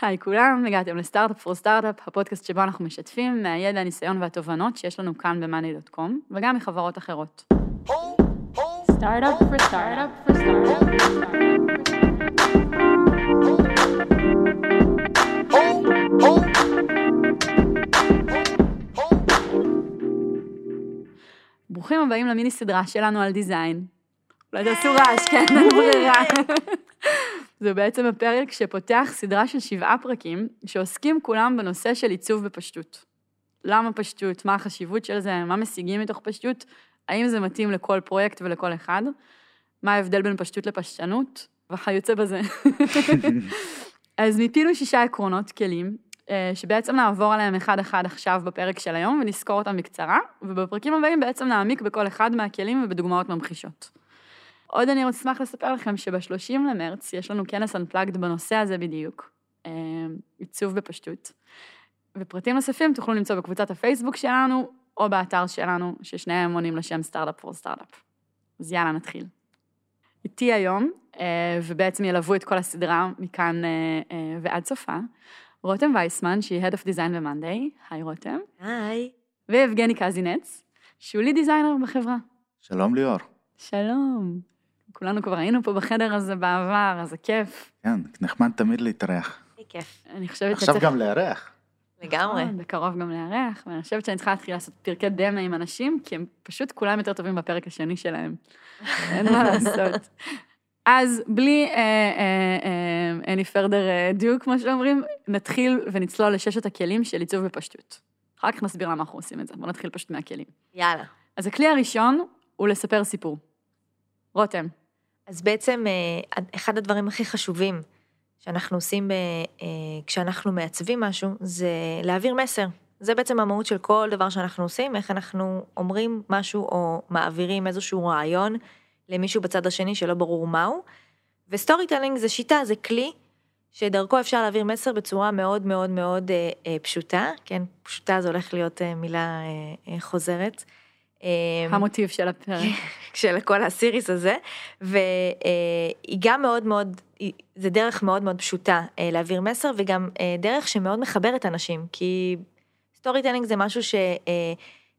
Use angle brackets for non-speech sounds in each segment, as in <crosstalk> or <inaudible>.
היי כולם, הגעתם ל Startup for Startup, הפודקאסט שבו אנחנו משתפים מהידע, הניסיון והתובנות שיש לנו כאן ב-monday.com, וגם מחברות אחרות. Startup for Startup for Startup ברוכים הבאים למיני סדרה שלנו על design. אולי תעשו רעש, כן, אין ברירה. <laughs> זה בעצם הפרק שפותח סדרה של שבעה פרקים, שעוסקים כולם בנושא של עיצוב בפשטות. למה פשטות? מה החשיבות של זה? מה משיגים מתוך פשטות? האם זה מתאים לכל פרויקט ולכל אחד? מה ההבדל בין פשטות לפשטנות? וכיוצא בזה. <laughs> אז מיפינו שישה עקרונות כלים, אה, שבעצם נעבור עליהם אחד-אחד עכשיו בפרק של היום ונזכור אותם בקצרה, ובפרקים הבאים בעצם נעמיק בכל אחד מהכלים ובדוגמאות ממחישות. עוד אני אשמח לספר לכם שב-30 למרץ יש לנו כנס Unplugged בנושא הזה בדיוק, אה, עיצוב בפשטות. ופרטים נוספים תוכלו למצוא בקבוצת הפייסבוק שלנו, או באתר שלנו, ששניהם עונים לשם סטארט-אפ פור סטארט-אפ. אז יאללה, נתחיל. איתי היום, אה, ובעצם ילוו את כל הסדרה מכאן ועד סופה, רותם וייסמן, שהיא Head of Design ב-Monday, היי רותם. היי. ויבגני קזינץ, שהוא לי דיזיינר בחברה. שלום ליאור. שלום. כולנו כבר היינו פה בחדר הזה בעבר, אז זה כיף. כן, נחמד תמיד להתארח. כיף. אני חושבת עכשיו שצריך... גם לארח. לגמרי. נכון, בקרוב גם לארח, ואני חושבת שאני צריכה להתחיל לעשות פרקי דמה עם אנשים, כי הם פשוט כולם יותר טובים בפרק השני שלהם. <laughs> אין מה לעשות. אז בלי any further ado, כמו שאומרים, נתחיל ונצלול לששת הכלים של עיצוב בפשטות. אחר כך נסביר למה אנחנו עושים את זה, בואו נתחיל פשוט מהכלים. יאללה. אז הכלי הראשון הוא לספר סיפור. רותם. אז בעצם אה, אחד הדברים הכי חשובים שאנחנו עושים ב, אה, כשאנחנו מעצבים משהו, זה להעביר מסר. זה בעצם המהות של כל דבר שאנחנו עושים, איך אנחנו אומרים משהו או מעבירים איזשהו רעיון למישהו בצד השני שלא ברור מהו. ו storytelling זה שיטה, זה כלי, שדרכו אפשר להעביר מסר בצורה מאוד מאוד מאוד אה, אה, פשוטה, כן, פשוטה זה הולך להיות אה, מילה אה, אה, חוזרת. אה, המוטיב של הפרק. <laughs> של כל ה series הזה, והיא גם מאוד מאוד, זה דרך מאוד מאוד פשוטה אה, להעביר מסר, וגם אה, דרך שמאוד מחברת אנשים, כי storytelling זה משהו ש... אה,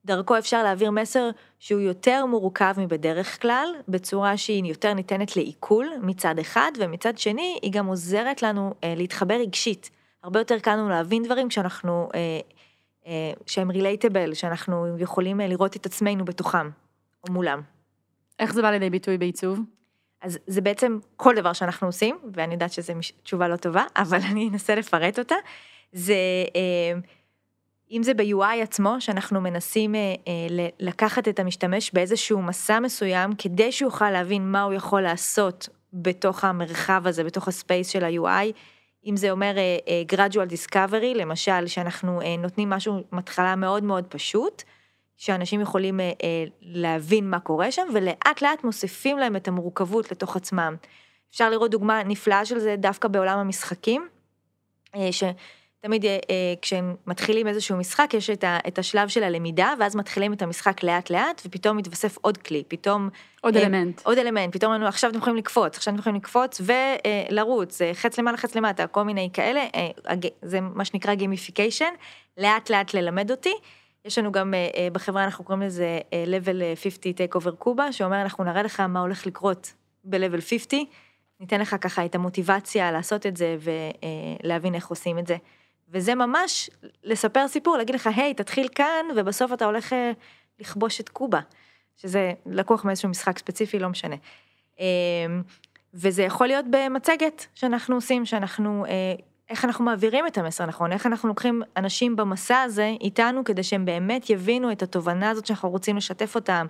דרכו אפשר להעביר מסר שהוא יותר מורכב מבדרך כלל, בצורה שהיא יותר ניתנת לעיכול מצד אחד, ומצד שני היא גם עוזרת לנו להתחבר רגשית. הרבה יותר קל לנו להבין דברים כשאנחנו, אה, שהם רילייטבל, שאנחנו יכולים אה, לראות את עצמנו בתוכם, או מולם. איך זה בא לידי ביטוי בעיצוב? אז זה בעצם כל דבר שאנחנו עושים, ואני יודעת שזו תשובה לא טובה, <laughs> אבל אני אנסה לפרט אותה. זה... אה, אם זה ב-UI עצמו, שאנחנו מנסים אה, אה, לקחת את המשתמש באיזשהו מסע מסוים, כדי שהוא יוכל להבין מה הוא יכול לעשות בתוך המרחב הזה, בתוך הספייס של ה-UI, אם זה אומר אה, אה, gradual discovery, למשל, שאנחנו אה, נותנים משהו, מתחלה מאוד מאוד פשוט, שאנשים יכולים אה, אה, להבין מה קורה שם, ולאט לאט מוסיפים להם את המורכבות לתוך עצמם. אפשר לראות דוגמה נפלאה של זה דווקא בעולם המשחקים, אה, ש... תמיד אה, אה, כשהם מתחילים איזשהו משחק יש את, ה, את השלב של הלמידה ואז מתחילים את המשחק לאט לאט ופתאום מתווסף עוד כלי פתאום עוד אה, אלמנט עוד אלמנט פתאום לנו עכשיו אתם יכולים לקפוץ עכשיו אתם יכולים לקפוץ ולרוץ אה, חץ למעלה חץ למטה כל מיני כאלה אה, זה מה שנקרא gamification לאט לאט ללמד אותי. יש לנו גם אה, אה, בחברה אנחנו קוראים לזה אה, level 50 take over קובה שאומר אנחנו נראה לך מה הולך לקרות ב-level 50 ניתן לך ככה את המוטיבציה לעשות את זה ולהבין איך עושים את זה. וזה ממש לספר סיפור, להגיד לך, היי, תתחיל כאן, ובסוף אתה הולך אה, לכבוש את קובה, שזה לקוח מאיזשהו משחק ספציפי, לא משנה. אמ, וזה יכול להיות במצגת שאנחנו עושים, שאנחנו, אה, איך אנחנו מעבירים את המסר נכון, איך אנחנו לוקחים אנשים במסע הזה איתנו, כדי שהם באמת יבינו את התובנה הזאת שאנחנו רוצים לשתף אותם,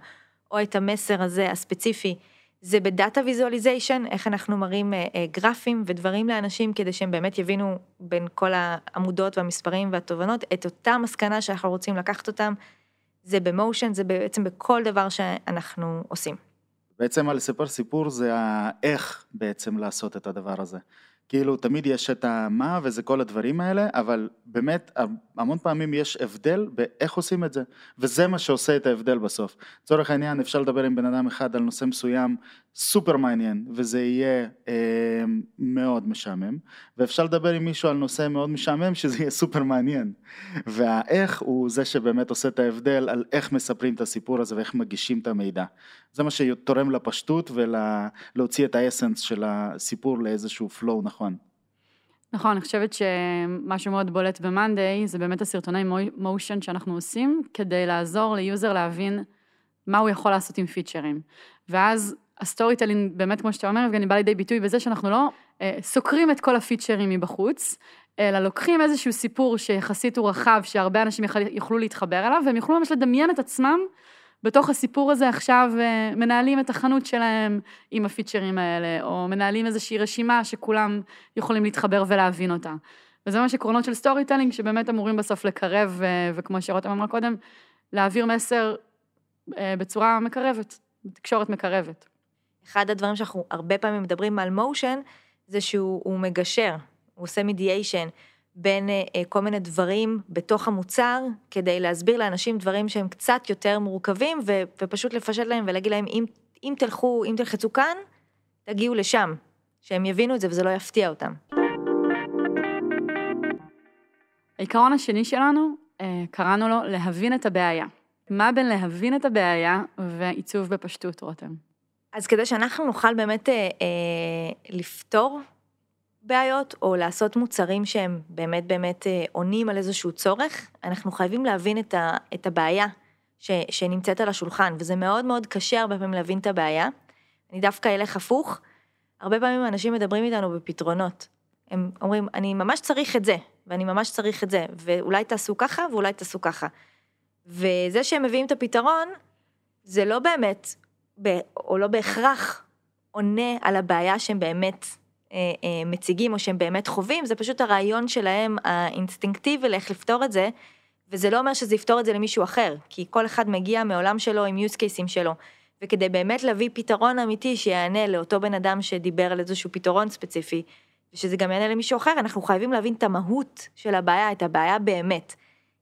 או את המסר הזה הספציפי. זה בדאטה ויזואליזיישן, איך אנחנו מראים אה, אה, גרפים ודברים לאנשים כדי שהם באמת יבינו בין כל העמודות והמספרים והתובנות את אותה מסקנה שאנחנו רוצים לקחת אותם. זה במושן, זה בעצם בכל דבר שאנחנו עושים. בעצם על לספר סיפור זה האיך בעצם לעשות את הדבר הזה. כאילו תמיד יש את המה וזה כל הדברים האלה, אבל באמת המון פעמים יש הבדל באיך עושים את זה, וזה מה שעושה את ההבדל בסוף. לצורך העניין אפשר לדבר עם בן אדם אחד על נושא מסוים, סופר מעניין וזה יהיה אה, מאוד משעמם ואפשר לדבר עם מישהו על נושא מאוד משעמם שזה יהיה סופר מעניין והאיך הוא זה שבאמת עושה את ההבדל על איך מספרים את הסיפור הזה ואיך מגישים את המידע זה מה שתורם לפשטות ולהוציא את ה essence של הסיפור לאיזשהו flow נכון. נכון, אני חושבת שמשהו מאוד בולט ב-Monday זה באמת הסרטוני motion שאנחנו עושים כדי לעזור ל user להבין מה הוא יכול לעשות עם features. ואז ה storytelling, באמת כמו שאתה אומר, יבגני, בא לידי ביטוי בזה שאנחנו לא אה, סוקרים את כל ה features מבחוץ, אלא לוקחים איזשהו סיפור שיחסית הוא רחב, שהרבה אנשים יכל, יוכלו להתחבר אליו, והם יוכלו ממש לדמיין את עצמם בתוך הסיפור הזה עכשיו אה, מנהלים את החנות שלהם עם ה features האלה, או מנהלים איזושהי רשימה שכולם יכולים להתחבר ולהבין אותה. וזה ממש עקרונות של storytelling שבאמת אמורים בסוף לקרב, אה, וכמו שרותם אמרה קודם, להעביר מסר אה, בצורה מקרבת, תקשורת מקרבת. אחד הדברים שאנחנו הרבה פעמים מדברים על motion, זה שהוא מגשר, הוא עושה mediation בין אה, כל מיני דברים בתוך המוצר, כדי להסביר לאנשים דברים שהם קצת יותר מורכבים, ו, ופשוט לפשט להם ולהגיד להם, אם, אם תלכו, אם תלחצו כאן, תגיעו לשם, שהם יבינו את זה וזה לא יפתיע אותם. העיקרון השני שלנו, uh, קראנו לו להבין את הבעיה. מה בין להבין את הבעיה ועיצוב בפשטות, רותם? אז כדי שאנחנו נוכל באמת אה, אה, לפתור בעיות, או לעשות מוצרים שהם באמת באמת אה, עונים על איזשהו צורך, אנחנו חייבים להבין את, ה, את הבעיה ש, שנמצאת על השולחן, וזה מאוד מאוד קשה הרבה פעמים להבין את הבעיה. אני דווקא אלך הפוך, הרבה פעמים אנשים מדברים איתנו בפתרונות. הם אומרים, אני ממש צריך את זה, ואני ממש צריך את זה, ואולי תעשו ככה, ואולי תעשו ככה. וזה שהם מביאים את הפתרון, זה לא באמת או לא בהכרח עונה על הבעיה שהם באמת אה, אה, מציגים או שהם באמת חווים, זה פשוט הרעיון שלהם האינסטינקטיבי לאיך לפתור את זה, וזה לא אומר שזה יפתור את זה למישהו אחר, כי כל אחד מגיע מעולם שלו עם use cases שלו. וכדי באמת להביא פתרון אמיתי שיענה לאותו בן אדם שדיבר על איזשהו פתרון ספציפי, ושזה גם יענה למישהו אחר, אנחנו חייבים להבין את המהות של הבעיה, את הבעיה באמת.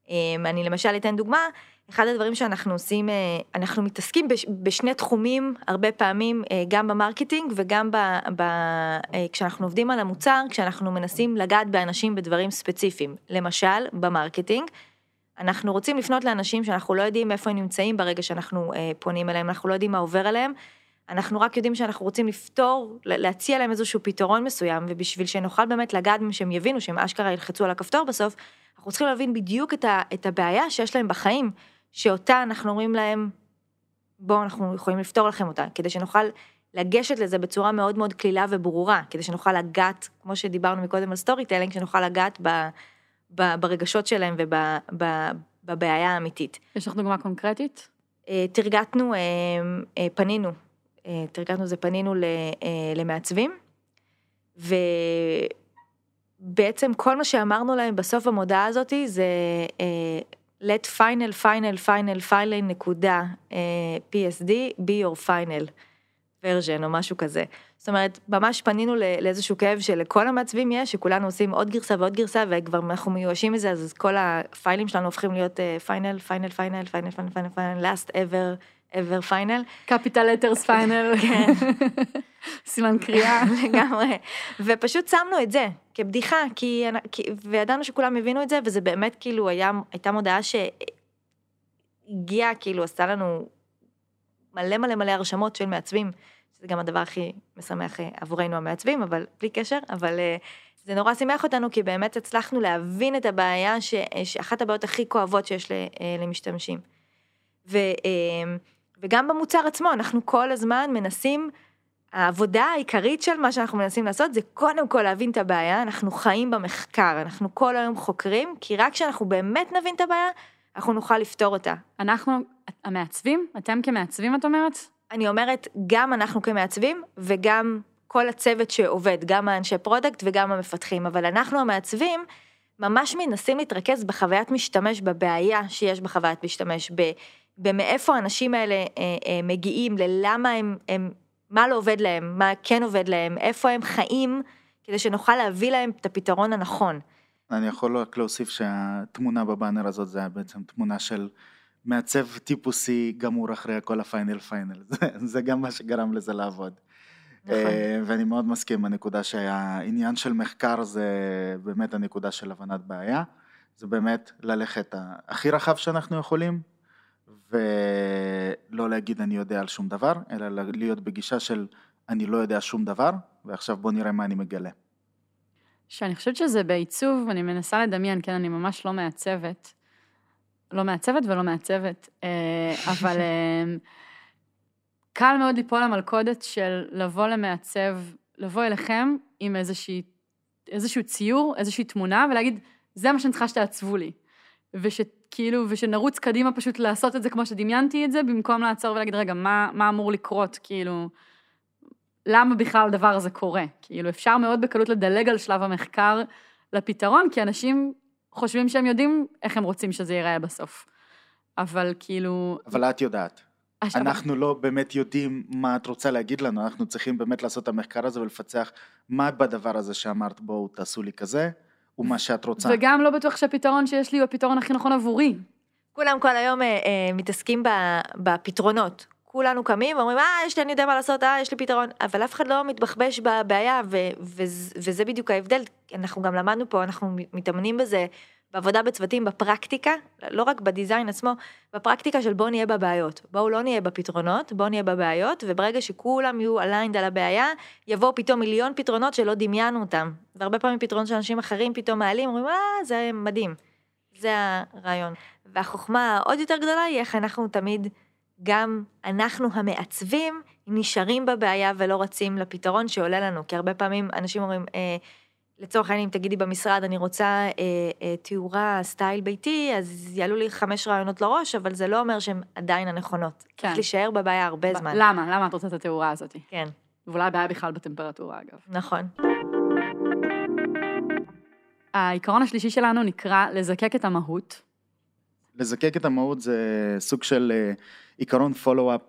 אה, אני למשל אתן דוגמה, אחד הדברים שאנחנו עושים, אה, אנחנו מתעסקים בשני תחומים הרבה פעמים, אה, גם ב marketing וגם ב, ב, אה, כשאנחנו עובדים על המוצר, כשאנחנו מנסים לגעת באנשים בדברים ספציפיים. למשל, ב marketing, אנחנו רוצים לפנות לאנשים שאנחנו לא יודעים איפה הם נמצאים ברגע שאנחנו פונים אליהם, אנחנו לא יודעים מה עובר עליהם, אנחנו רק יודעים שאנחנו רוצים לפתור, להציע להם איזשהו פתרון מסוים, ובשביל שנוכל באמת לגעת בהם שהם יבינו, שהם אשכרה ילחצו על הכפתור בסוף, אנחנו צריכים להבין בדיוק את, ה, את הבעיה שיש להם בחיים. שאותה אנחנו אומרים להם, בואו אנחנו יכולים לפתור לכם אותה, כדי שנוכל לגשת לזה בצורה מאוד מאוד קלילה וברורה, כדי שנוכל לגעת, כמו שדיברנו מקודם על סטורי telling, שנוכל לגעת ב, ב, ברגשות שלהם ובבעיה האמיתית. יש לך דוגמה קונקרטית? אה, תרגטנו, אה, אה, פנינו, תרגטנו זה פנינו למעצבים, ובעצם כל מה שאמרנו להם בסוף המודעה הזאתי זה let final final final final נקודה uh, psd be your final version או משהו כזה. זאת אומרת ממש פנינו לאיזשהו כאב שלכל המעצבים יש שכולנו עושים עוד גרסה ועוד גרסה וכבר אנחנו מיואשים מזה אז כל הפיילים שלנו הופכים להיות final final final final final final final last ever ever final. capital letters final. כן. <laughs> סימן קריאה. <laughs> לגמרי. ופשוט שמנו את זה כבדיחה, כי, וידענו שכולם הבינו את זה, וזה באמת כאילו היה, הייתה מודעה שהגיעה, כאילו עשתה לנו מלא מלא מלא הרשמות של מעצבים, שזה גם הדבר הכי משמח אה, עבורנו המעצבים, אבל בלי קשר, אבל אה, זה נורא שימח אותנו, כי באמת הצלחנו להבין את הבעיה, ש, שאחת הבעיות הכי כואבות שיש אה, למשתמשים. ו, וגם במוצר עצמו, אנחנו כל הזמן מנסים, העבודה העיקרית של מה שאנחנו מנסים לעשות זה קודם כל להבין את הבעיה, אנחנו חיים במחקר, אנחנו כל היום חוקרים, כי רק כשאנחנו באמת נבין את הבעיה, אנחנו נוכל לפתור אותה. אנחנו המעצבים? אתם כמעצבים את אומרת? אני אומרת, גם אנחנו כמעצבים וגם כל הצוות שעובד, גם האנשי product וגם המפתחים, אבל אנחנו המעצבים ממש מנסים להתרכז בחוויית משתמש, בבעיה שיש בחוויית משתמש, במאיפה האנשים האלה אה, אה, מגיעים, ללמה הם, הם, מה לא עובד להם, מה כן עובד להם, איפה הם חיים, כדי שנוכל להביא להם את הפתרון הנכון. אני יכול רק להוסיף שהתמונה בבאנר הזאת זה בעצם תמונה של מעצב טיפוסי גמור אחרי כל הפיינל פיינל, <laughs> זה, גם מה שגרם לזה לעבוד. נכון. אה, ואני מאוד מסכים בנקודה שהעניין של מחקר זה באמת הנקודה של הבנת בעיה. זה באמת ללכת הכי רחב שאנחנו יכולים, ולא להגיד אני יודע על שום דבר, אלא להיות בגישה של אני לא יודע שום דבר, ועכשיו בוא נראה מה אני מגלה. שאני חושבת שזה בעיצוב, אני מנסה לדמיין, כן, אני ממש לא מעצבת. לא מעצבת ולא מעצבת, אה, <laughs> אבל אה, קל מאוד ליפול למלכודת של לבוא למעצב, לבוא אליכם עם איזושהי, איזשהו ציור, איזושהי תמונה, ולהגיד, זה מה שאני צריכה שתעצבו לי. ושכאילו, ושנרוץ קדימה פשוט לעשות את זה כמו שדמיינתי את זה, במקום לעצור ולהגיד, רגע, מה, מה אמור לקרות? כאילו, למה בכלל הדבר הזה קורה? כאילו, אפשר מאוד בקלות לדלג על שלב המחקר לפתרון, כי אנשים חושבים שהם יודעים איך הם רוצים שזה ייראה בסוף. אבל כאילו... אבל את יודעת. עכשיו- אנחנו לא באמת יודעים מה את רוצה להגיד לנו, אנחנו צריכים באמת לעשות את המחקר הזה ולפצח מה בדבר הזה שאמרת בואו תעשו לי כזה, ומה שאת רוצה. וגם לא בטוח שהפתרון שיש לי הוא הפתרון הכי נכון עבורי. כולם כל היום אה, אה, מתעסקים ב, בפתרונות. כולנו קמים ואומרים, אה, יש לי, אני יודע מה לעשות, אה, יש לי פתרון, אבל אף אחד לא מתבחבש בבעיה, ו, ו, וזה בדיוק ההבדל. אנחנו גם למדנו פה, אנחנו מתאמנים בזה בעבודה בצוותים, בפרקטיקה, לא רק בדיזיין עצמו, בפרקטיקה של בואו נהיה בבעיות. בואו לא נהיה בפתרונות, בואו נהיה בבעיות, וברגע שכולם יהיו aligned על הבעיה, יבואו פתאום מיליון פתרונות שלא דמיינו אותם. והרבה פעמים פתרונות שאנשים אחרים פתאום מעלים, אומרים, אה, זה מדהים. זה הרעיון. והחוכמה העוד יותר גדולה היא איך אנחנו תמיד, גם אנחנו המעצבים, נשארים בבעיה ולא רצים לפתרון שעולה לנו. כי הרבה פעמים אנשים אומרים, אה, לצורך העניין, אם תגידי במשרד, אני רוצה אה, אה, תאורה סטייל ביתי, אז יעלו לי חמש רעיונות לראש, אבל זה לא אומר שהן עדיין הנכונות. כן. צריך להישאר בבעיה הרבה זמן. למה? למה את רוצה את התאורה הזאת? כן, ואולי הבעיה בכלל בטמפרטורה, אגב. נכון. העיקרון השלישי שלנו נקרא לזקק את המהות. לזקק את המהות זה סוג של אה, עיקרון פולו-אפ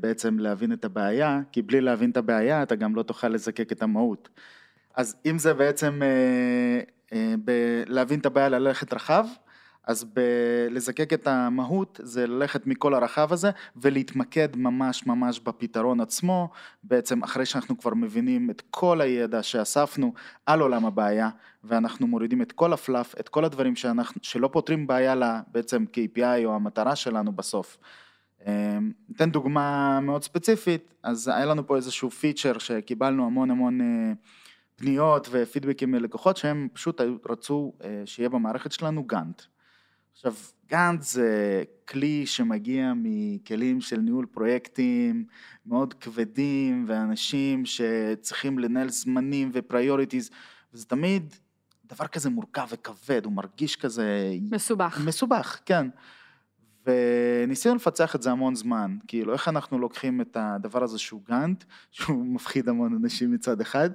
בעצם להבין את הבעיה, כי בלי להבין את הבעיה אתה גם לא תוכל לזקק את המהות. אז אם זה בעצם אה, אה, ב- להבין את הבעיה ללכת רחב, אז ב- לזקק את המהות זה ללכת מכל הרחב הזה ולהתמקד ממש ממש בפתרון עצמו, בעצם אחרי שאנחנו כבר מבינים את כל הידע שאספנו על עולם הבעיה ואנחנו מורידים את כל הפלאף, את כל הדברים שאנחנו, שלא פותרים בעיה לה בעצם KPI או המטרה שלנו בסוף. אה, ניתן דוגמה מאוד ספציפית, אז היה לנו פה איזשהו פיצ'ר שקיבלנו המון המון פניות ופידבקים מלקוחות שהם פשוט רצו אה, שיהיה במערכת שלנו Gantt. עכשיו, Gantt זה כלי שמגיע מכלים של ניהול פרויקטים מאוד כבדים ואנשים שצריכים לנהל זמנים ו priorities, וזה תמיד דבר כזה מורכב וכבד, הוא מרגיש כזה מסובך. מסובך, כן. וניסינו לפצח את זה המון זמן, כאילו איך אנחנו לוקחים את הדבר הזה שהוא Gantt, שהוא מפחיד המון אנשים מצד אחד,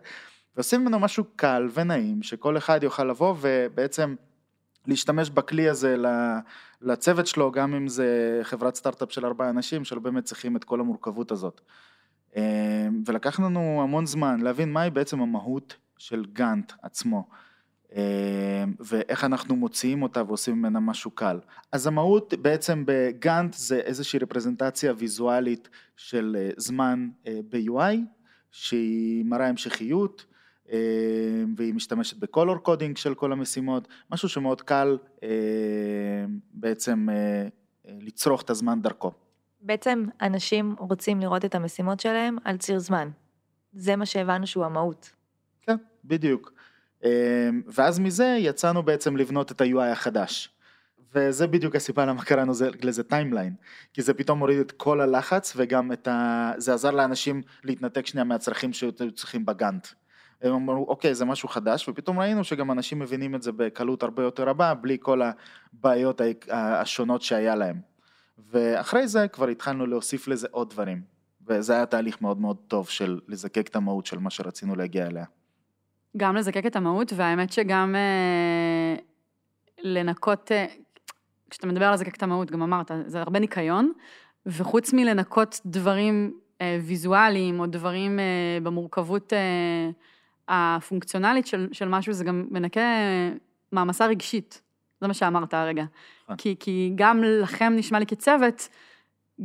ועושים ממנו משהו קל ונעים, שכל אחד יוכל לבוא ובעצם להשתמש בכלי הזה לצוות שלו, גם אם זה חברת סטארט-אפ של ארבעה אנשים, שלא באמת צריכים את כל המורכבות הזאת. אה, ולקח לנו המון זמן להבין מהי בעצם המהות של גאנט עצמו. אה, ואיך אנחנו מוציאים אותה ועושים ממנה משהו קל. אז המהות בעצם בגאנט זה איזושהי רפרזנטציה ויזואלית של אה, זמן ב-UI, שהיא מראה המשכיות, והיא משתמשת ב color coding של כל המשימות, משהו שמאוד קל אה, בעצם אה, אה, לצרוך את הזמן דרכו. בעצם אנשים רוצים לראות את המשימות שלהם על ציר זמן. זה מה שהבנו שהוא המהות. כן, בדיוק. אה, ואז מזה יצאנו בעצם לבנות את ה-UI החדש. וזה בדיוק הסיבה למה קראנו זה- לזה timeline, כי זה פתאום מוריד את כל הלחץ וגם את ה... זה עזר לאנשים להתנתק שנייה מהצרכים שהיו צריכים ב Gantt. הם אמרו אוקיי זה משהו חדש ופתאום ראינו שגם אנשים מבינים את זה בקלות הרבה יותר רבה בלי כל הבעיות השונות שהיה להם. ואחרי זה כבר התחלנו להוסיף לזה עוד דברים. וזה היה תהליך מאוד מאוד טוב של לזקק את המהות של מה שרצינו להגיע אליה. גם לזקק את המהות, והאמת שגם אה, לנקות, אה, כשאתה מדבר על לזקק את המהות, גם אמרת, זה הרבה ניקיון, וחוץ מלנקות דברים אה, ויזואליים, או דברים אה, במורכבות אה, הפונקציונלית של, של משהו, זה גם מנקה מעמסה רגשית. זה מה שאמרת הרגע. נכון. כי, כי גם לכם נשמע לי כצוות,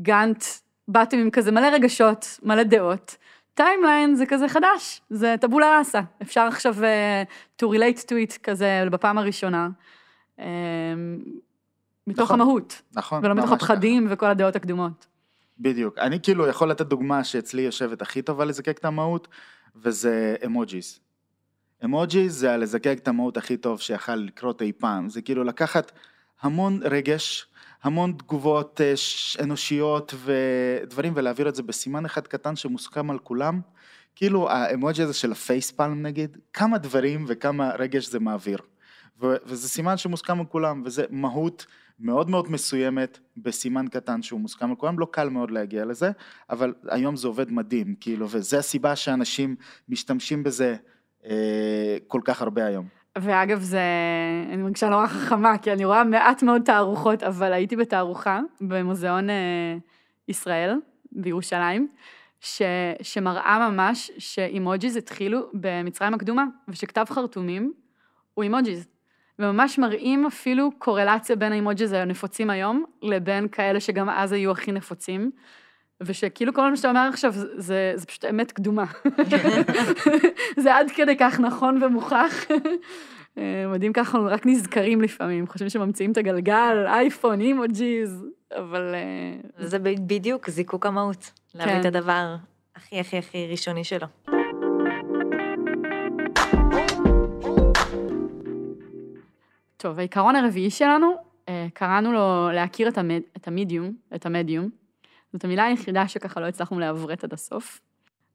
גאנט, באתם עם כזה מלא רגשות, מלא דעות, timeline זה כזה חדש, זה טבולה ראסה. אפשר עכשיו uh, to relate to it כזה בפעם הראשונה. Um, מתוך נכון. המהות, נכון, ולא מתוך הפחדים וכל הדעות הקדומות. בדיוק. אני כאילו יכול לתת דוגמה שאצלי יושבת הכי טובה לזקק את המהות, וזה emojis. emojis זה הלזקק את המהות הכי טוב שיכל לקרות אי פעם. זה כאילו לקחת המון רגש, המון תגובות אה, אנושיות ודברים, ולהעביר את זה בסימן אחד קטן שמוסכם על כולם. כאילו האמוג'י הזה של הפייספלם נגיד, כמה דברים וכמה רגש זה מעביר. ו- וזה סימן שמוסכם על כולם, וזה מהות מאוד מאוד מסוימת בסימן קטן שהוא מוסכם על כולם, לא קל מאוד להגיע לזה, אבל היום זה עובד מדהים, כאילו, וזה הסיבה שאנשים משתמשים בזה אה, כל כך הרבה היום. ואגב, זה, אני מרגישה נורא חכמה, כי אני רואה מעט מאוד תערוכות, אבל הייתי בתערוכה במוזיאון אה, ישראל בירושלים, ש, שמראה ממש שאימוג'יז התחילו במצרים הקדומה, ושכתב חרטומים הוא אימוג'יז. וממש מראים אפילו קורלציה בין האימוג'יז הנפוצים היום, לבין כאלה שגם אז היו הכי נפוצים. ושכאילו כל מה שאתה אומר עכשיו זה, זה, פשוט אמת קדומה. <laughs> זה עד כדי כך נכון ומוכח. אה, מדהים ככה, אנחנו רק נזכרים לפעמים, חושבים שממציאים את הגלגל, אייפון, אימוג'יז, אבל... אה, זה בדיוק זיקוק המהות. להביא כן. את הדבר הכי הכי הכי ראשוני שלו. טוב, העיקרון הרביעי שלנו, אה, קראנו לו להכיר את, המד... את המדיום, את המדיום. זאת המילה היחידה שככה לא הצלחנו לעברת עד הסוף.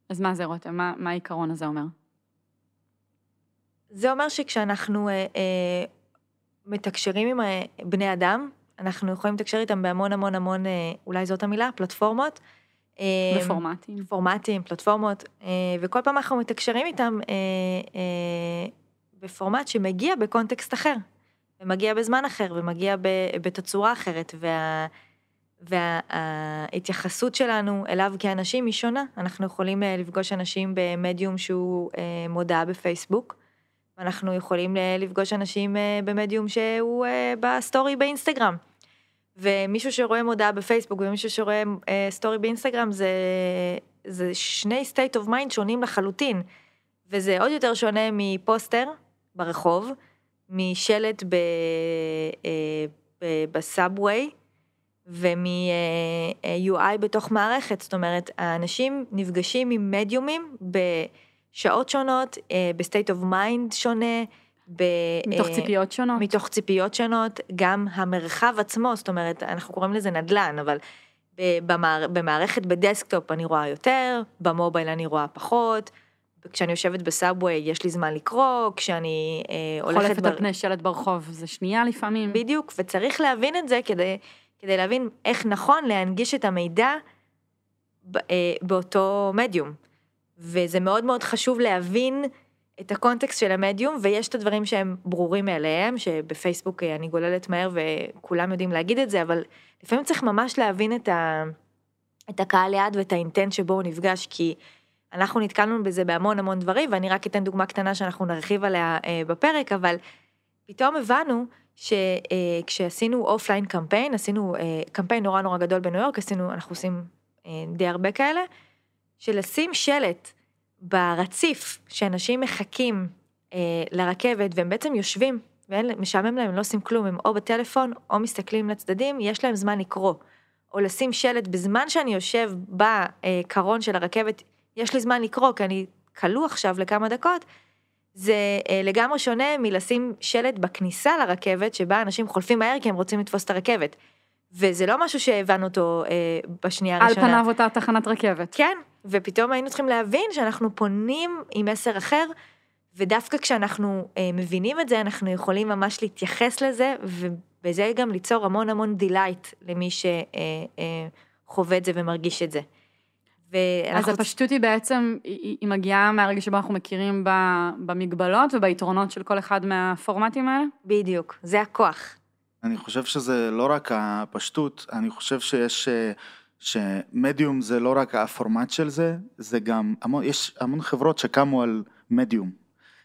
אז מה זה, רותם? מה, מה העיקרון הזה אומר? זה אומר שכשאנחנו אה, אה, מתקשרים עם אה, בני אדם, אנחנו יכולים לתקשר איתם בהמון המון המון, אה, אולי זאת המילה, פלטפורמות. אה, בפורמטים. פורמטים, פלטפורמות, אה, וכל פעם אנחנו מתקשרים איתם אה, אה, בפורמט שמגיע בקונטקסט אחר, ומגיע בזמן אחר, ומגיע בתצורה אחרת, וה... וההתייחסות שלנו אליו כאנשים היא שונה. אנחנו יכולים אה, לפגוש אנשים במדיום שהוא אה, מודעה בפייסבוק, ואנחנו יכולים אה, לפגוש אנשים במדיום שהוא בסטורי באינסטגרם. ומישהו שרואה מודעה בפייסבוק ומישהו שרואה אה, סטורי באינסטגרם זה, זה שני state of mind שונים לחלוטין. וזה עוד יותר שונה מפוסטר ברחוב, משלט ב, אה, ב, ב subway ומ-UI בתוך מערכת. זאת אומרת, האנשים נפגשים עם מדיומים בשעות שונות, אה, ב state of mind שונה. ב, מתוך אה, ציפיות שונות. מתוך ציפיות שונות, גם המרחב עצמו, זאת אומרת, אנחנו קוראים לזה נדל"ן, אבל ב- במער, במערכת ב desktop אני רואה יותר, ב mobile אני רואה פחות, כשאני יושבת בסאבווי יש לי זמן לקרוא, כשאני אה, הולכת... חולפת על פני שלט ברחוב, זה שנייה לפעמים. בדיוק, וצריך להבין את זה כדי, כדי להבין איך נכון להנגיש את המידע ב- אה, באותו מדיום. וזה מאוד מאוד חשוב להבין את הקונטקסט של המדיום, ויש את הדברים שהם ברורים מאליהם, שבפייסבוק אה, אני גוללת מהר וכולם יודעים להגיד את זה, אבל לפעמים צריך ממש להבין את, ה, את הקהל יעד ואת ה intent שבו הוא נפגש, כי אנחנו נתקלנו בזה בהמון המון דברים, ואני רק אתן דוגמה קטנה שאנחנו נרחיב עליה אה, בפרק, אבל פתאום הבנו שכשעשינו offline קמפיין, עשינו אה, קמפיין נורא נורא גדול בניו יורק, עשינו, אנחנו עושים אה, די הרבה כאלה, שלשים שלט ברציף שאנשים מחכים אה, לרכבת והם בעצם יושבים ומשעמם להם, הם לא עושים כלום, הם או בטלפון או מסתכלים לצדדים, יש להם זמן לקרוא. או לשים שלט בזמן שאני יושב בקרון של הרכבת, יש לי זמן לקרוא כי אני כלוא עכשיו לכמה דקות, זה אה, לגמרי שונה מלשים שלט בכניסה לרכבת שבה אנשים חולפים מהר כי הם רוצים לתפוס את הרכבת. וזה לא משהו שהבנו אותו אה, בשנייה על הראשונה. באותה תחנת רכבת. כן, ופתאום היינו צריכים להבין שאנחנו פונים עם מסר אחר, ודווקא כשאנחנו אה, מבינים את זה, אנחנו יכולים ממש להתייחס לזה, ובזה גם ליצור המון המון delight למי שחווה את זה ומרגיש את זה. אז ואנחנו הפשטות היא בעצם, היא, היא מגיעה מהרגע שבו אנחנו מכירים ב- במגבלות וביתרונות של כל אחד מהפורמטים האלה? בדיוק, זה הכוח. אני חושב שזה לא רק הפשטות, אני חושב שיש, אה, שמדיום זה לא רק הפורמט של זה, זה גם המון, יש המון חברות שקמו על מדיום.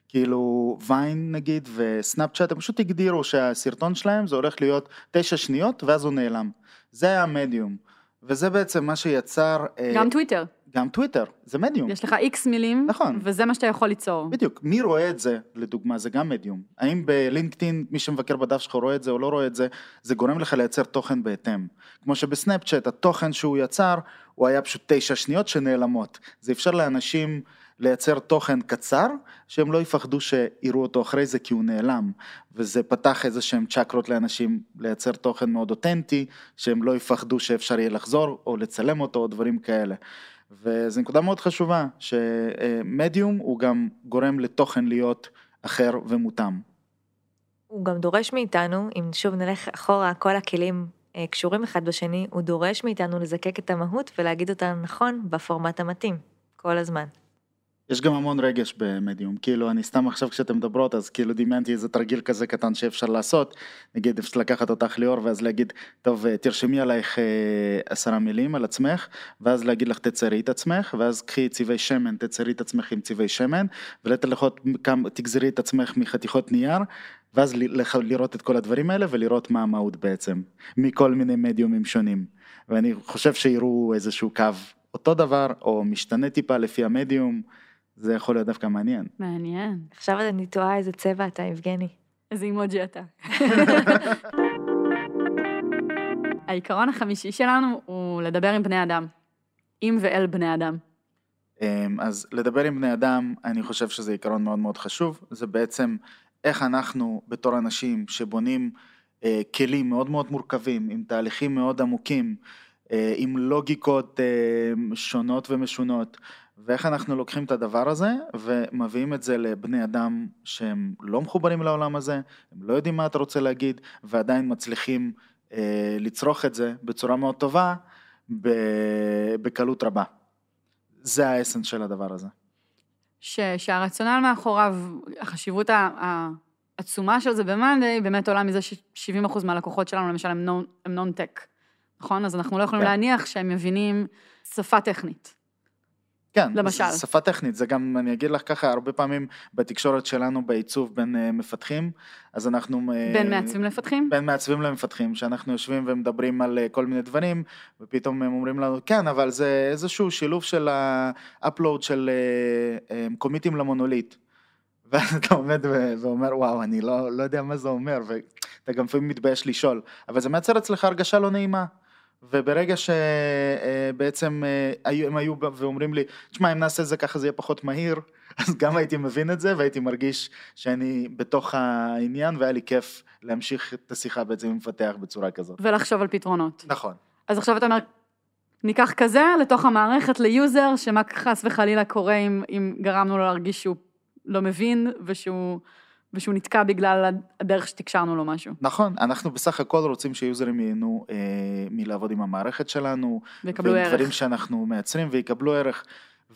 כאילו ויין נגיד וסנאפצ'אט, הם פשוט הגדירו שהסרטון שלהם זה הולך להיות תשע שניות ואז הוא נעלם. זה היה המדיום. וזה בעצם מה שיצר... אה, גם טוויטר. גם טוויטר, זה מדיום. יש לך איקס מילים, נכון. וזה מה שאתה יכול ליצור. בדיוק, מי רואה את זה, לדוגמה, זה גם מדיום. האם בלינקדאין, מי שמבקר בדף שלך רואה את זה או לא רואה את זה, זה גורם לך לייצר תוכן בהתאם. כמו שבסנאפצ'אט, התוכן שהוא יצר, הוא היה פשוט תשע שניות שנעלמות. זה אפשר לאנשים לייצר תוכן קצר, שהם לא יפחדו שיראו אותו אחרי זה כי הוא נעלם. וזה פתח איזה שהם צ'קרות לאנשים לייצר תוכן מאוד אותנטי, שהם לא יפחדו שאפשר יהיה לחזור או לצלם אותו או דברים כאלה. וזו נקודה מאוד חשובה, שמדיום הוא גם גורם לתוכן להיות אחר ומותאם. הוא גם דורש מאיתנו, אם שוב נלך אחורה, כל הכלים אה, קשורים אחד בשני, הוא דורש מאיתנו לזקק את המהות ולהגיד אותה נכון בפורמט המתאים, כל הזמן. יש גם המון רגש במדיום, כאילו אני סתם עכשיו כשאתם מדברות אז כאילו דמיינתי איזה תרגיל כזה קטן שאפשר לעשות, נגיד אפשר לקחת אותך ליאור ואז להגיד טוב אה, תרשמי עלייך אה, עשרה מילים על עצמך ואז להגיד לך תציירי את עצמך ואז קחי צבעי שמן תציירי את עצמך עם צבעי שמן ולתלכות כמה תגזרי את עצמך מחתיכות נייר ואז לראות את כל הדברים האלה ולראות מה המהות בעצם מכל מיני מדיומים שונים. ואני חושב שיראו איזשהו קו אותו דבר או משתנה טיפה לפי המדיום. זה יכול להיות דווקא מעניין. מעניין. עכשיו אני תוהה איזה צבע אתה, יבגני. איזה אימוג'י אתה. <laughs> העיקרון החמישי שלנו הוא לדבר עם בני אדם. עם ואל בני אדם. אמ, אז לדבר עם בני אדם, אני חושב שזה עיקרון מאוד מאוד חשוב. זה בעצם איך אנחנו בתור אנשים שבונים אה, כלים מאוד מאוד מורכבים, עם תהליכים מאוד עמוקים, אה, עם לוגיקות אה, שונות ומשונות, ואיך אנחנו לוקחים את הדבר הזה ומביאים את זה לבני אדם שהם לא מחוברים לעולם הזה, הם לא יודעים מה אתה רוצה להגיד ועדיין מצליחים אה, לצרוך את זה בצורה מאוד טובה בקלות רבה. זה האסנס של הדבר הזה. ש, שהרציונל מאחוריו, החשיבות העצומה של זה במאנדיי, באמת עולה מזה ש-70% מהלקוחות שלנו למשל הם נון-טק, נכון? אז אנחנו לא יכולים כן. להניח שהם מבינים שפה טכנית. כן, למשל. זו שפה טכנית, זה גם, אני אגיד לך ככה, הרבה פעמים בתקשורת שלנו בעיצוב בין uh, מפתחים, אז אנחנו... Uh, בין מעצבים למפתחים? בין מעצבים למפתחים, שאנחנו יושבים ומדברים על uh, כל מיני דברים, ופתאום הם אומרים לנו, כן, אבל זה איזשהו שילוב של ה-upload של uh, קומיטים למונוליט. <laughs> ואז אתה עומד ואומר, וואו, אני לא, לא יודע מה זה אומר, ואתה גם לפעמים מתבייש לשאול, אבל זה מייצר אצלך הרגשה לא נעימה. וברגע שבעצם אה, הם היו ואומרים לי, תשמע, אם נעשה את זה ככה זה יהיה פחות מהיר, <laughs> אז גם הייתי מבין את זה והייתי מרגיש שאני בתוך העניין והיה לי כיף להמשיך את השיחה בעצם עם מפתח בצורה כזאת. ולחשוב על פתרונות. נכון. אז עכשיו אתה אומר, ניקח כזה לתוך המערכת ל user, שמה חס וחלילה קורה אם, אם גרמנו לו להרגיש שהוא לא מבין ושהוא... ושהוא נתקע בגלל הדרך שתקשרנו לו משהו. נכון, אנחנו בסך הכל רוצים שיוזרים ייהנו אה, מלעבוד עם המערכת שלנו. ויקבלו ערך. ודברים שאנחנו מייצרים ויקבלו ערך.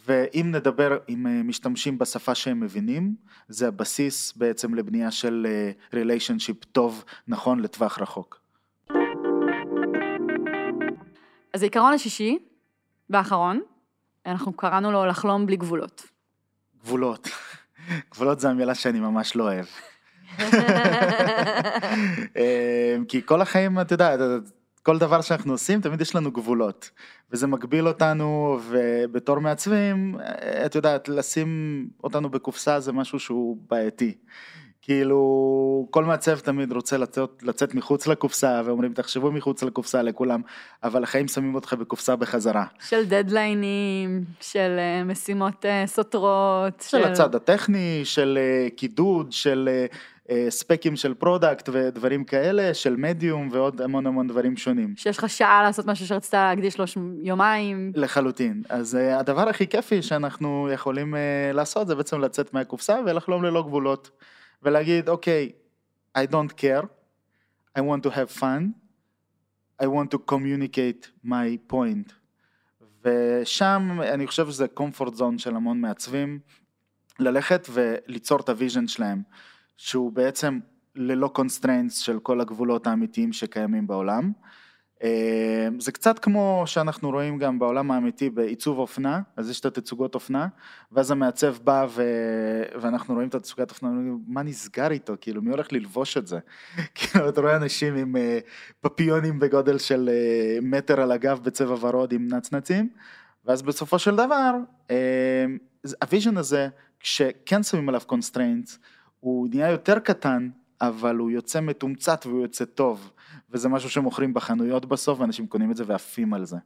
ואם נדבר עם אה, משתמשים בשפה שהם מבינים, זה הבסיס בעצם לבנייה של ריליישנשיפ אה, טוב, נכון, לטווח רחוק. אז העיקרון השישי והאחרון, אנחנו קראנו לו לחלום בלי גבולות. גבולות. גבולות זה המילה שאני ממש לא אוהב. <laughs> אמ, כי כל החיים, אתה יודע, כל דבר שאנחנו עושים, תמיד יש לנו גבולות. וזה מגביל אותנו, ובתור מעצבים, את יודעת, לשים אותנו בקופסה זה משהו שהוא בעייתי. כאילו, כל מעצב תמיד רוצה לצאת, לצאת מחוץ לקופסה, ואומרים תחשבו מחוץ לקופסה לכולם, אבל החיים שמים אותך בקופסה בחזרה. של דדליינים, של אה, משימות אה, סותרות. של, של הצד הטכני, של אה, קידוד, של ספקים של product ודברים כאלה, של מדיום ועוד המון המון דברים שונים. שיש לך שעה לעשות משהו שרצית להקדיש לו יומיים. לחלוטין. אז הדבר הכי כיפי שאנחנו יכולים לעשות זה בעצם לצאת מהקופסה ולחלום ללא גבולות. ולהגיד, אוקיי, I don't care, I want to have fun, I want to communicate my point. ושם אני חושב שזה comfort zone של המון מעצבים, ללכת וליצור את ה vision שלהם, שהוא בעצם ללא constraints של כל הגבולות האמיתיים שקיימים בעולם. אה, זה קצת כמו שאנחנו רואים גם בעולם האמיתי בעיצוב אופנה, אז יש את התצוגות אופנה, ואז המעצב בא ו... ואנחנו רואים את התצוגת אופנה, מה נסגר איתו, כאילו מי הולך ללבוש את זה? <laughs> כאילו אתה רואה אנשים עם אה, פפיונים בגודל של אה, מטר על הגב בצבע ורוד עם נצנצים, ואז בסופו של דבר, אה, ה vision הזה, כשכן שמים עליו constraints, הוא נהיה יותר קטן, אבל הוא יוצא מתומצת והוא יוצא טוב, וזה משהו שמוכרים בחנויות בסוף, ואנשים קונים את זה ועפים על זה.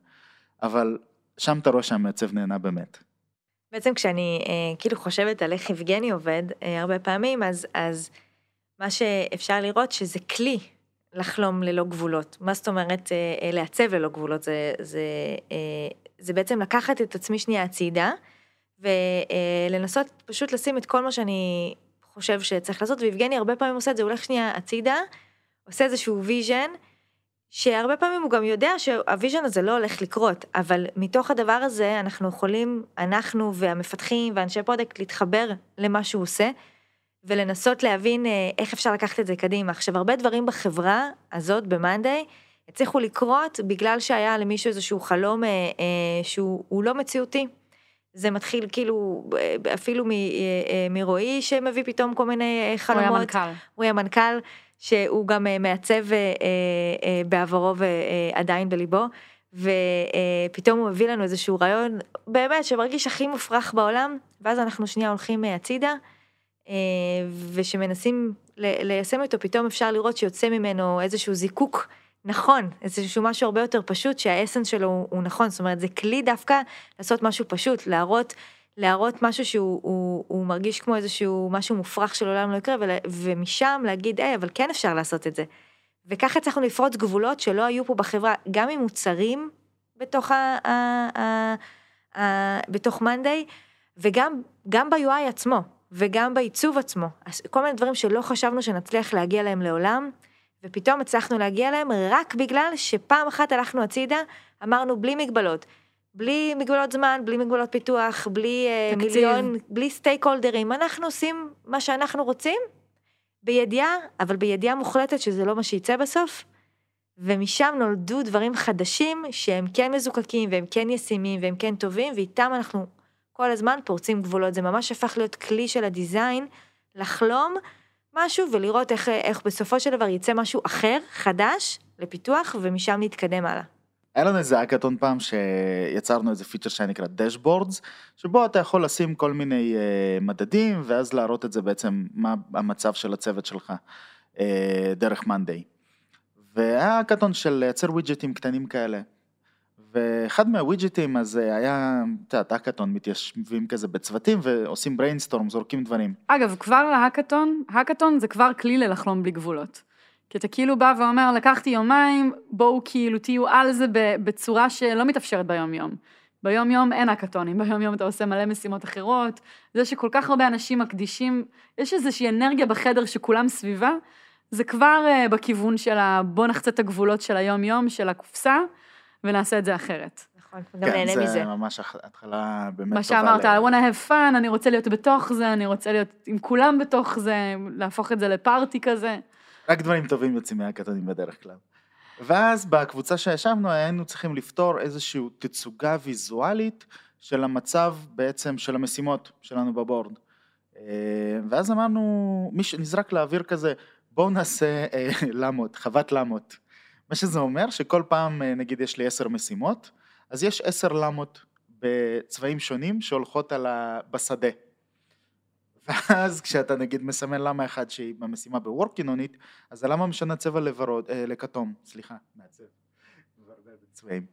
אבל שם אתה רואה שהמעצב נהנה באמת. בעצם כשאני אה, כאילו חושבת על איך יבגני עובד אה, הרבה פעמים, אז, אז מה שאפשר לראות שזה כלי לחלום ללא גבולות. מה זאת אומרת אה, אה, לעצב ללא גבולות? זה, זה, אה, זה בעצם לקחת את עצמי שנייה הצידה, ולנסות אה, פשוט לשים את כל מה שאני חושב שצריך לעשות, ויבגני הרבה פעמים עושה את זה, הוא הולך שנייה הצידה, עושה איזשהו vision, שהרבה פעמים הוא גם יודע שה vision הזה לא הולך לקרות, אבל מתוך הדבר הזה אנחנו יכולים, אנחנו והמפתחים ואנשי product, להתחבר למה שהוא עושה, ולנסות להבין אה, איך אפשר לקחת את זה קדימה. עכשיו, הרבה דברים בחברה הזאת, ב monday, הצליחו לקרות בגלל שהיה למישהו איזשהו חלום אה, אה, שהוא לא מציאותי. זה מתחיל כאילו אפילו מרועי שמביא פתאום כל מיני חלומות. הוא היה מנכ"ל. הוא היה מנכ"ל. שהוא גם אה, מעצב אה, אה, בעברו ועדיין בליבו, ופתאום הוא מביא לנו איזשהו רעיון באמת שמרגיש הכי מופרך בעולם, ואז אנחנו שנייה הולכים הצידה, ושמנסים ליישם אותו, פתאום אפשר לראות שיוצא ממנו איזשהו זיקוק. נכון, איזשהו משהו הרבה יותר פשוט שהאסנס שלו הוא נכון, זאת אומרת זה כלי דווקא לעשות משהו פשוט, להראות להראות משהו שהוא הוא, הוא מרגיש כמו איזשהו משהו מופרך שלעולם לא יקרה, ולה, ומשם להגיד, היי, אבל כן אפשר לעשות את זה. וככה הצלחנו לפרוץ גבולות שלא היו פה בחברה, גם עם מוצרים בתוך, ה, ה, ה, ה, בתוך מאנדיי, וגם גם ב-UI עצמו, וגם בעיצוב עצמו. כל מיני דברים שלא חשבנו שנצליח להגיע להם לעולם, ופתאום הצלחנו להגיע להם רק בגלל שפעם אחת הלכנו הצידה, אמרנו בלי מגבלות. בלי מגבלות זמן, בלי מגבלות פיתוח, בלי uh, מיליון, בלי סטייק הולדרים, אנחנו עושים מה שאנחנו רוצים, בידיעה, אבל בידיעה מוחלטת שזה לא מה שיצא בסוף, ומשם נולדו דברים חדשים שהם כן מזוקקים והם כן ישימים והם כן טובים, ואיתם אנחנו כל הזמן פורצים גבולות, זה ממש הפך להיות כלי של ה design, לחלום משהו ולראות איך, איך בסופו של דבר יצא משהו אחר, חדש, לפיתוח, ומשם להתקדם הלאה. היה לנו איזה האקתון פעם שיצרנו איזה פיצ'ר שהיה נקרא dashboards, שבו אתה יכול לשים כל מיני uh, מדדים ואז להראות את זה בעצם מה המצב של הצוות שלך uh, דרך monday. והיה האקתון של לייצר ווידג'טים קטנים כאלה. ואחד מהווידג'טים הזה היה, את יודעת, האקתון מתיישבים כזה בצוותים ועושים brainstorm, זורקים דברים. אגב, כבר להאקתון, האקתון זה כבר כלי ללחלום בלי גבולות. כי אתה כאילו בא ואומר, לקחתי יומיים, בואו כאילו תהיו על זה בצורה שלא מתאפשרת ביום יום. ביום יום אין האקתונים, ביום יום אתה עושה מלא משימות אחרות. זה שכל כך הרבה אנשים מקדישים, יש איזושהי אנרגיה בחדר שכולם סביבה, זה כבר uh, בכיוון של ה... בוא נחצה את הגבולות של היום יום, של הקופסה, ונעשה את זה אחרת. נכון, גם כן, נהנה מזה. כן, זה ממש התחלה באמת טובה. מה שאמרת, I want to have fun, אני רוצה להיות בתוך זה, אני רוצה להיות עם כולם בתוך זה, להפוך את זה לפארטי כזה. רק דברים טובים יוצאים מהקטנים בדרך כלל. ואז בקבוצה שישבנו היינו צריכים לפתור איזושהי תצוגה ויזואלית של המצב בעצם של המשימות שלנו בבורד. אה, ואז אמרנו, מי שנזרק לאוויר כזה, בואו נעשה אה, למות, חוות למות. מה שזה אומר שכל פעם, אה, נגיד יש לי עשר משימות, אז יש עשר למות בצבעים שונים שהולכות ה... בשדה. ואז כשאתה נגיד מסמן למה אחד שהיא במשימה בוורקינונית, אז הלמה משנה צבע לוורוד, אה, לכתום, סליחה, מעצב, צבעים.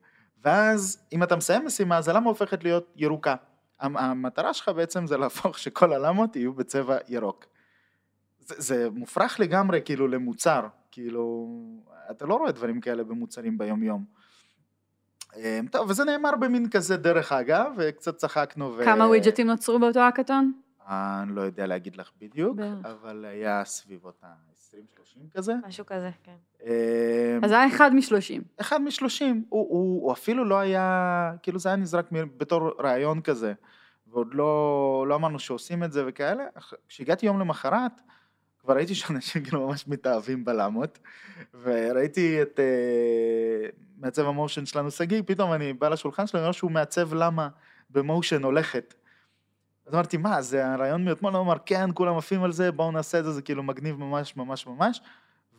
ואז אם אתה מסיים משימה, אז הלמה הופכת להיות ירוקה. המטרה שלך בעצם זה להפוך שכל הלמות יהיו בצבע ירוק. זה, זה מופרך לגמרי כאילו למוצר, כאילו, אתה לא רואה דברים כאלה במוצרים ביום יום. אה, טוב, וזה נאמר במין כזה דרך אגב, וקצת צחקנו. ו... כמה ווידג'טים נוצרו באותו האקתון? אני לא יודע להגיד לך בדיוק, בערך. אבל היה סביבות ה-20-30 כזה. משהו כזה, כן. אמ, אז זה היה אחד משלושים. אחד משלושים, הוא, הוא, הוא אפילו לא היה, כאילו זה היה נזרק בתור רעיון כזה, ועוד לא, לא אמרנו שעושים את זה וכאלה. כשהגעתי יום למחרת, כבר ראיתי שאנשים <laughs> כאילו ממש מתאהבים בלמות, וראיתי את uh, מעצב המושן שלנו, שגיא, פתאום אני בא לשולחן שלו, אני רואה שהוא מעצב למה במושן הולכת. אז אמרתי, מה, זה הרעיון מאתמול? הוא אמר, כן, כולם עפים על זה, בואו נעשה את זה, זה כאילו מגניב ממש ממש ממש.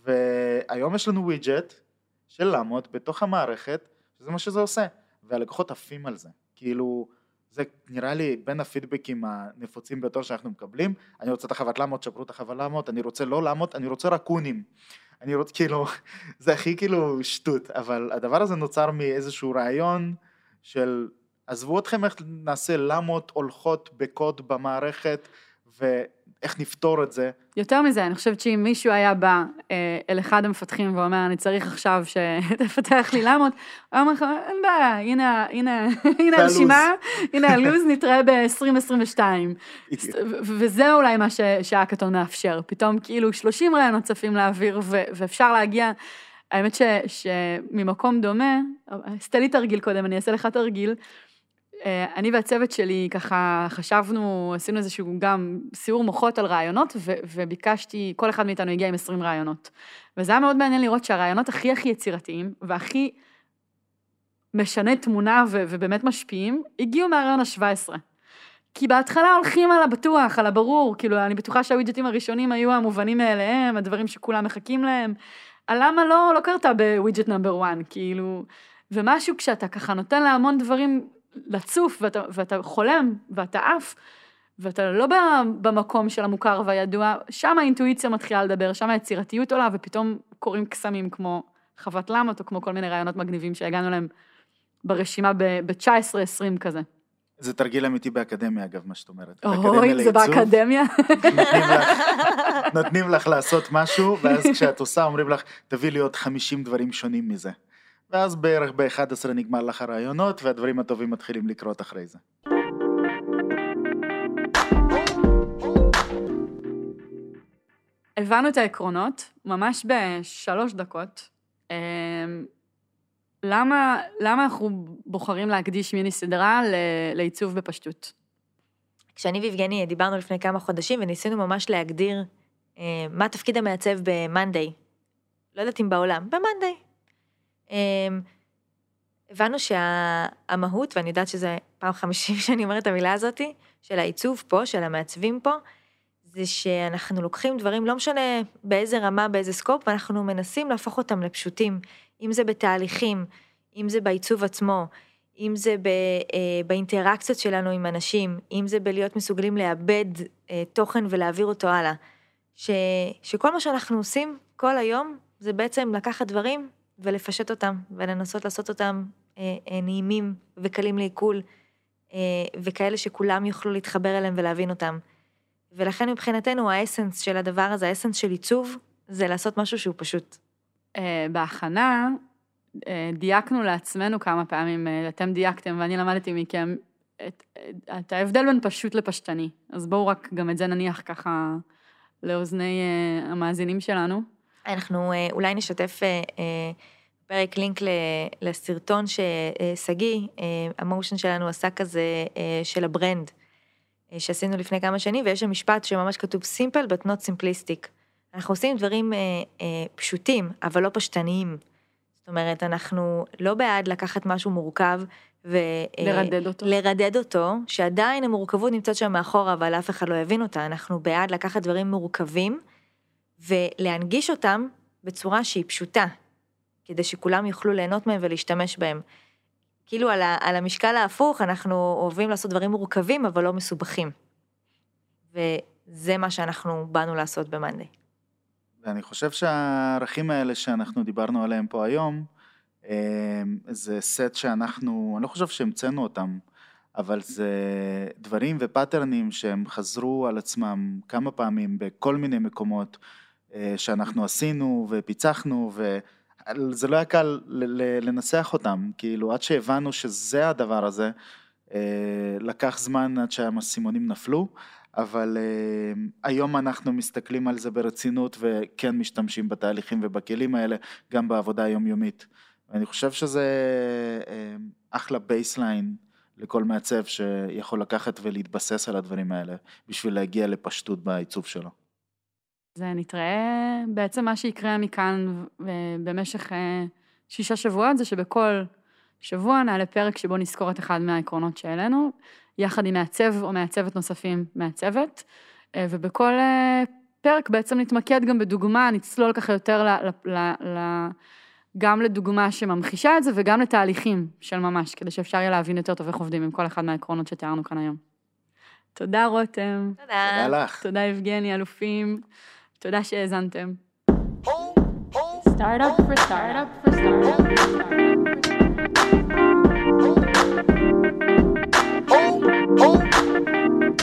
והיום יש לנו ווידג'ט של למות בתוך המערכת, שזה מה שזה עושה, והלקוחות עפים על זה. כאילו, זה נראה לי בין הפידבקים הנפוצים ביותר שאנחנו מקבלים, אני רוצה את החוות למות, שברו את החוות למות, אני רוצה לא למות, אני רוצה רקונים. אני רוצה, כאילו, <laughs> זה הכי כאילו שטות, אבל הדבר הזה נוצר מאיזשהו רעיון של עזבו אתכם איך נעשה למות הולכות בקוד במערכת ואיך נפתור את זה. יותר מזה, אני חושבת שאם מישהו היה בא אה, אל אחד המפתחים ואומר, אני צריך עכשיו שתפתח <laughs> לי למות, הוא אומר לך, אין בעיה, הנה, הנה, <laughs> הנה הרשימה, הנה הלו"ז, נתראה ב-2022. <laughs> וזה אולי מה שהאקתון מאפשר, פתאום כאילו 30 רעיונות צפים לאוויר ואפשר להגיע. האמת שממקום דומה, עשתה לי תרגיל קודם, אני אעשה לך תרגיל. אה, אני והצוות שלי ככה חשבנו, עשינו איזשהו גם סיור מוחות על רעיונות, ו- וביקשתי, כל אחד מאיתנו הגיע עם 20 רעיונות. וזה היה מאוד מעניין לראות שהרעיונות הכי הכי יצירתיים, והכי משנה תמונה ו- ובאמת משפיעים, הגיעו מהרעיון ה-17. כי בהתחלה הולכים על הבטוח, על הברור, כאילו, אני בטוחה שהווידג'טים הראשונים היו המובנים מאליהם, הדברים שכולם מחכים להם. למה לא, לא קרתה בווידג'ט נאמבר 1, כאילו... ומשהו כשאתה ככה נותן לה המון דברים לצוף, ואתה, ואתה חולם, ואתה עף, ואתה לא במקום של המוכר והידוע, שם האינטואיציה מתחילה לדבר, שם היצירתיות עולה, ופתאום קורים קסמים כמו חוות למות, או כמו כל מיני רעיונות מגניבים שהגענו אליהם ברשימה ב-19-20 כזה. זה תרגיל אמיתי באקדמיה, אגב, מה שאת אומרת. אוי, זה באקדמיה? נותנים לך לעשות משהו, ואז כשאת עושה, אומרים לך, תביא לי עוד 50 דברים שונים מזה. ואז בערך ב-11 נגמר לך הרעיונות, והדברים הטובים מתחילים לקרות אחרי זה. הבנו את העקרונות, ממש בשלוש דקות. אמ, למה, למה אנחנו בוחרים להקדיש מיני סדרה לעיצוב בפשטות? כשאני ויבגני דיברנו לפני כמה חודשים וניסינו ממש להגדיר אה, מה תפקיד המעצב ב-Monday. לא יודעת אם בעולם, ב-Monday. אמ, הבנו שהמהות, ואני יודעת שזה פעם חמישים <laughs> שאני אומרת את המילה הזאתי, של העיצוב פה, של המעצבים פה, זה שאנחנו לוקחים דברים, לא משנה באיזה רמה, באיזה סקופ, ואנחנו מנסים להפוך אותם לפשוטים, אם זה בתהליכים, אם זה בעיצוב עצמו, אם זה ב, אה, באינטראקציות שלנו עם אנשים, אם זה בלהיות מסוגלים לאבד אה, תוכן ולהעביר אותו הלאה. ש, שכל מה שאנחנו עושים כל היום, זה בעצם לקחת דברים ולפשט אותם, ולנסות לעשות אותם אה, אה, נעימים וקלים לעיכול, אה, וכאלה שכולם יוכלו להתחבר אליהם ולהבין אותם. ולכן מבחינתנו האסנס של הדבר הזה, האסנס של עיצוב, זה לעשות משהו שהוא פשוט. אה, בהכנה, אה, דייקנו לעצמנו כמה פעמים, אה, אתם דייקתם ואני למדתי מכם את, את ההבדל בין פשוט לפשטני. אז בואו רק גם את זה נניח ככה לאוזני המאזינים שלנו. אנחנו אולי נשתף פרק לינק לסרטון ששגיא, ה motion שלנו עשה כזה של ה brand, שעשינו לפני כמה שנים, ויש שם משפט שממש כתוב simple but not simplistic. אנחנו עושים דברים פשוטים, אבל לא פשטניים. זאת אומרת, אנחנו לא בעד לקחת משהו מורכב ו... לרדד אותו. לרדד אותו, שעדיין המורכבות נמצאת שם מאחורה, אבל אף אחד לא יבין אותה. אנחנו בעד לקחת דברים מורכבים ולהנגיש אותם בצורה שהיא פשוטה, כדי שכולם יוכלו ליהנות מהם ולהשתמש בהם. כאילו על, ה, על המשקל ההפוך, אנחנו אוהבים לעשות דברים מורכבים, אבל לא מסובכים. וזה מה שאנחנו באנו לעשות במאנדי. ואני חושב שהערכים האלה שאנחנו דיברנו עליהם פה היום, אה, זה סט שאנחנו, אני לא חושב שהמצאנו אותם, אבל זה דברים ופאטרנים שהם חזרו על עצמם כמה פעמים בכל מיני מקומות שאנחנו עשינו ופיצחנו וזה לא היה קל לנסח אותם, כאילו עד שהבנו שזה הדבר הזה, אה, לקח זמן עד שהאסימונים נפלו, אבל uh, היום אנחנו מסתכלים על זה ברצינות וכן משתמשים בתהליכים ובכלים האלה גם בעבודה היומיומית. ואני חושב שזה אחלה baseline לכל מעצב שיכול לקחת ולהתבסס על הדברים האלה בשביל להגיע לפשטות בעיצוב שלו. אז נתראה, בעצם מה שיקרה מכאן במשך uh, שישה שבועות זה שבכל שבוע נעלה פרק שבו נסקור את אחד מהעקרונות שהעלינו. יחד עם מעצב או מעצבת נוספים מעצבת, אה, ובכל אה, פרק בעצם נתמקד גם בדוגמה, נצלול ככה יותר גם לדוגמה שממחישה את זה וגם לתהליכים של ממש, כדי שאפשר יהיה להבין יותר טוב איך עובדים עם כל אחד מהעקרונות שתיארנו כאן היום. תודה רותם, תודה. תודה לך. תודה יבגני, אלופים, תודה שהאזנתם. Start up for start up for start up for start up. Oh, oh.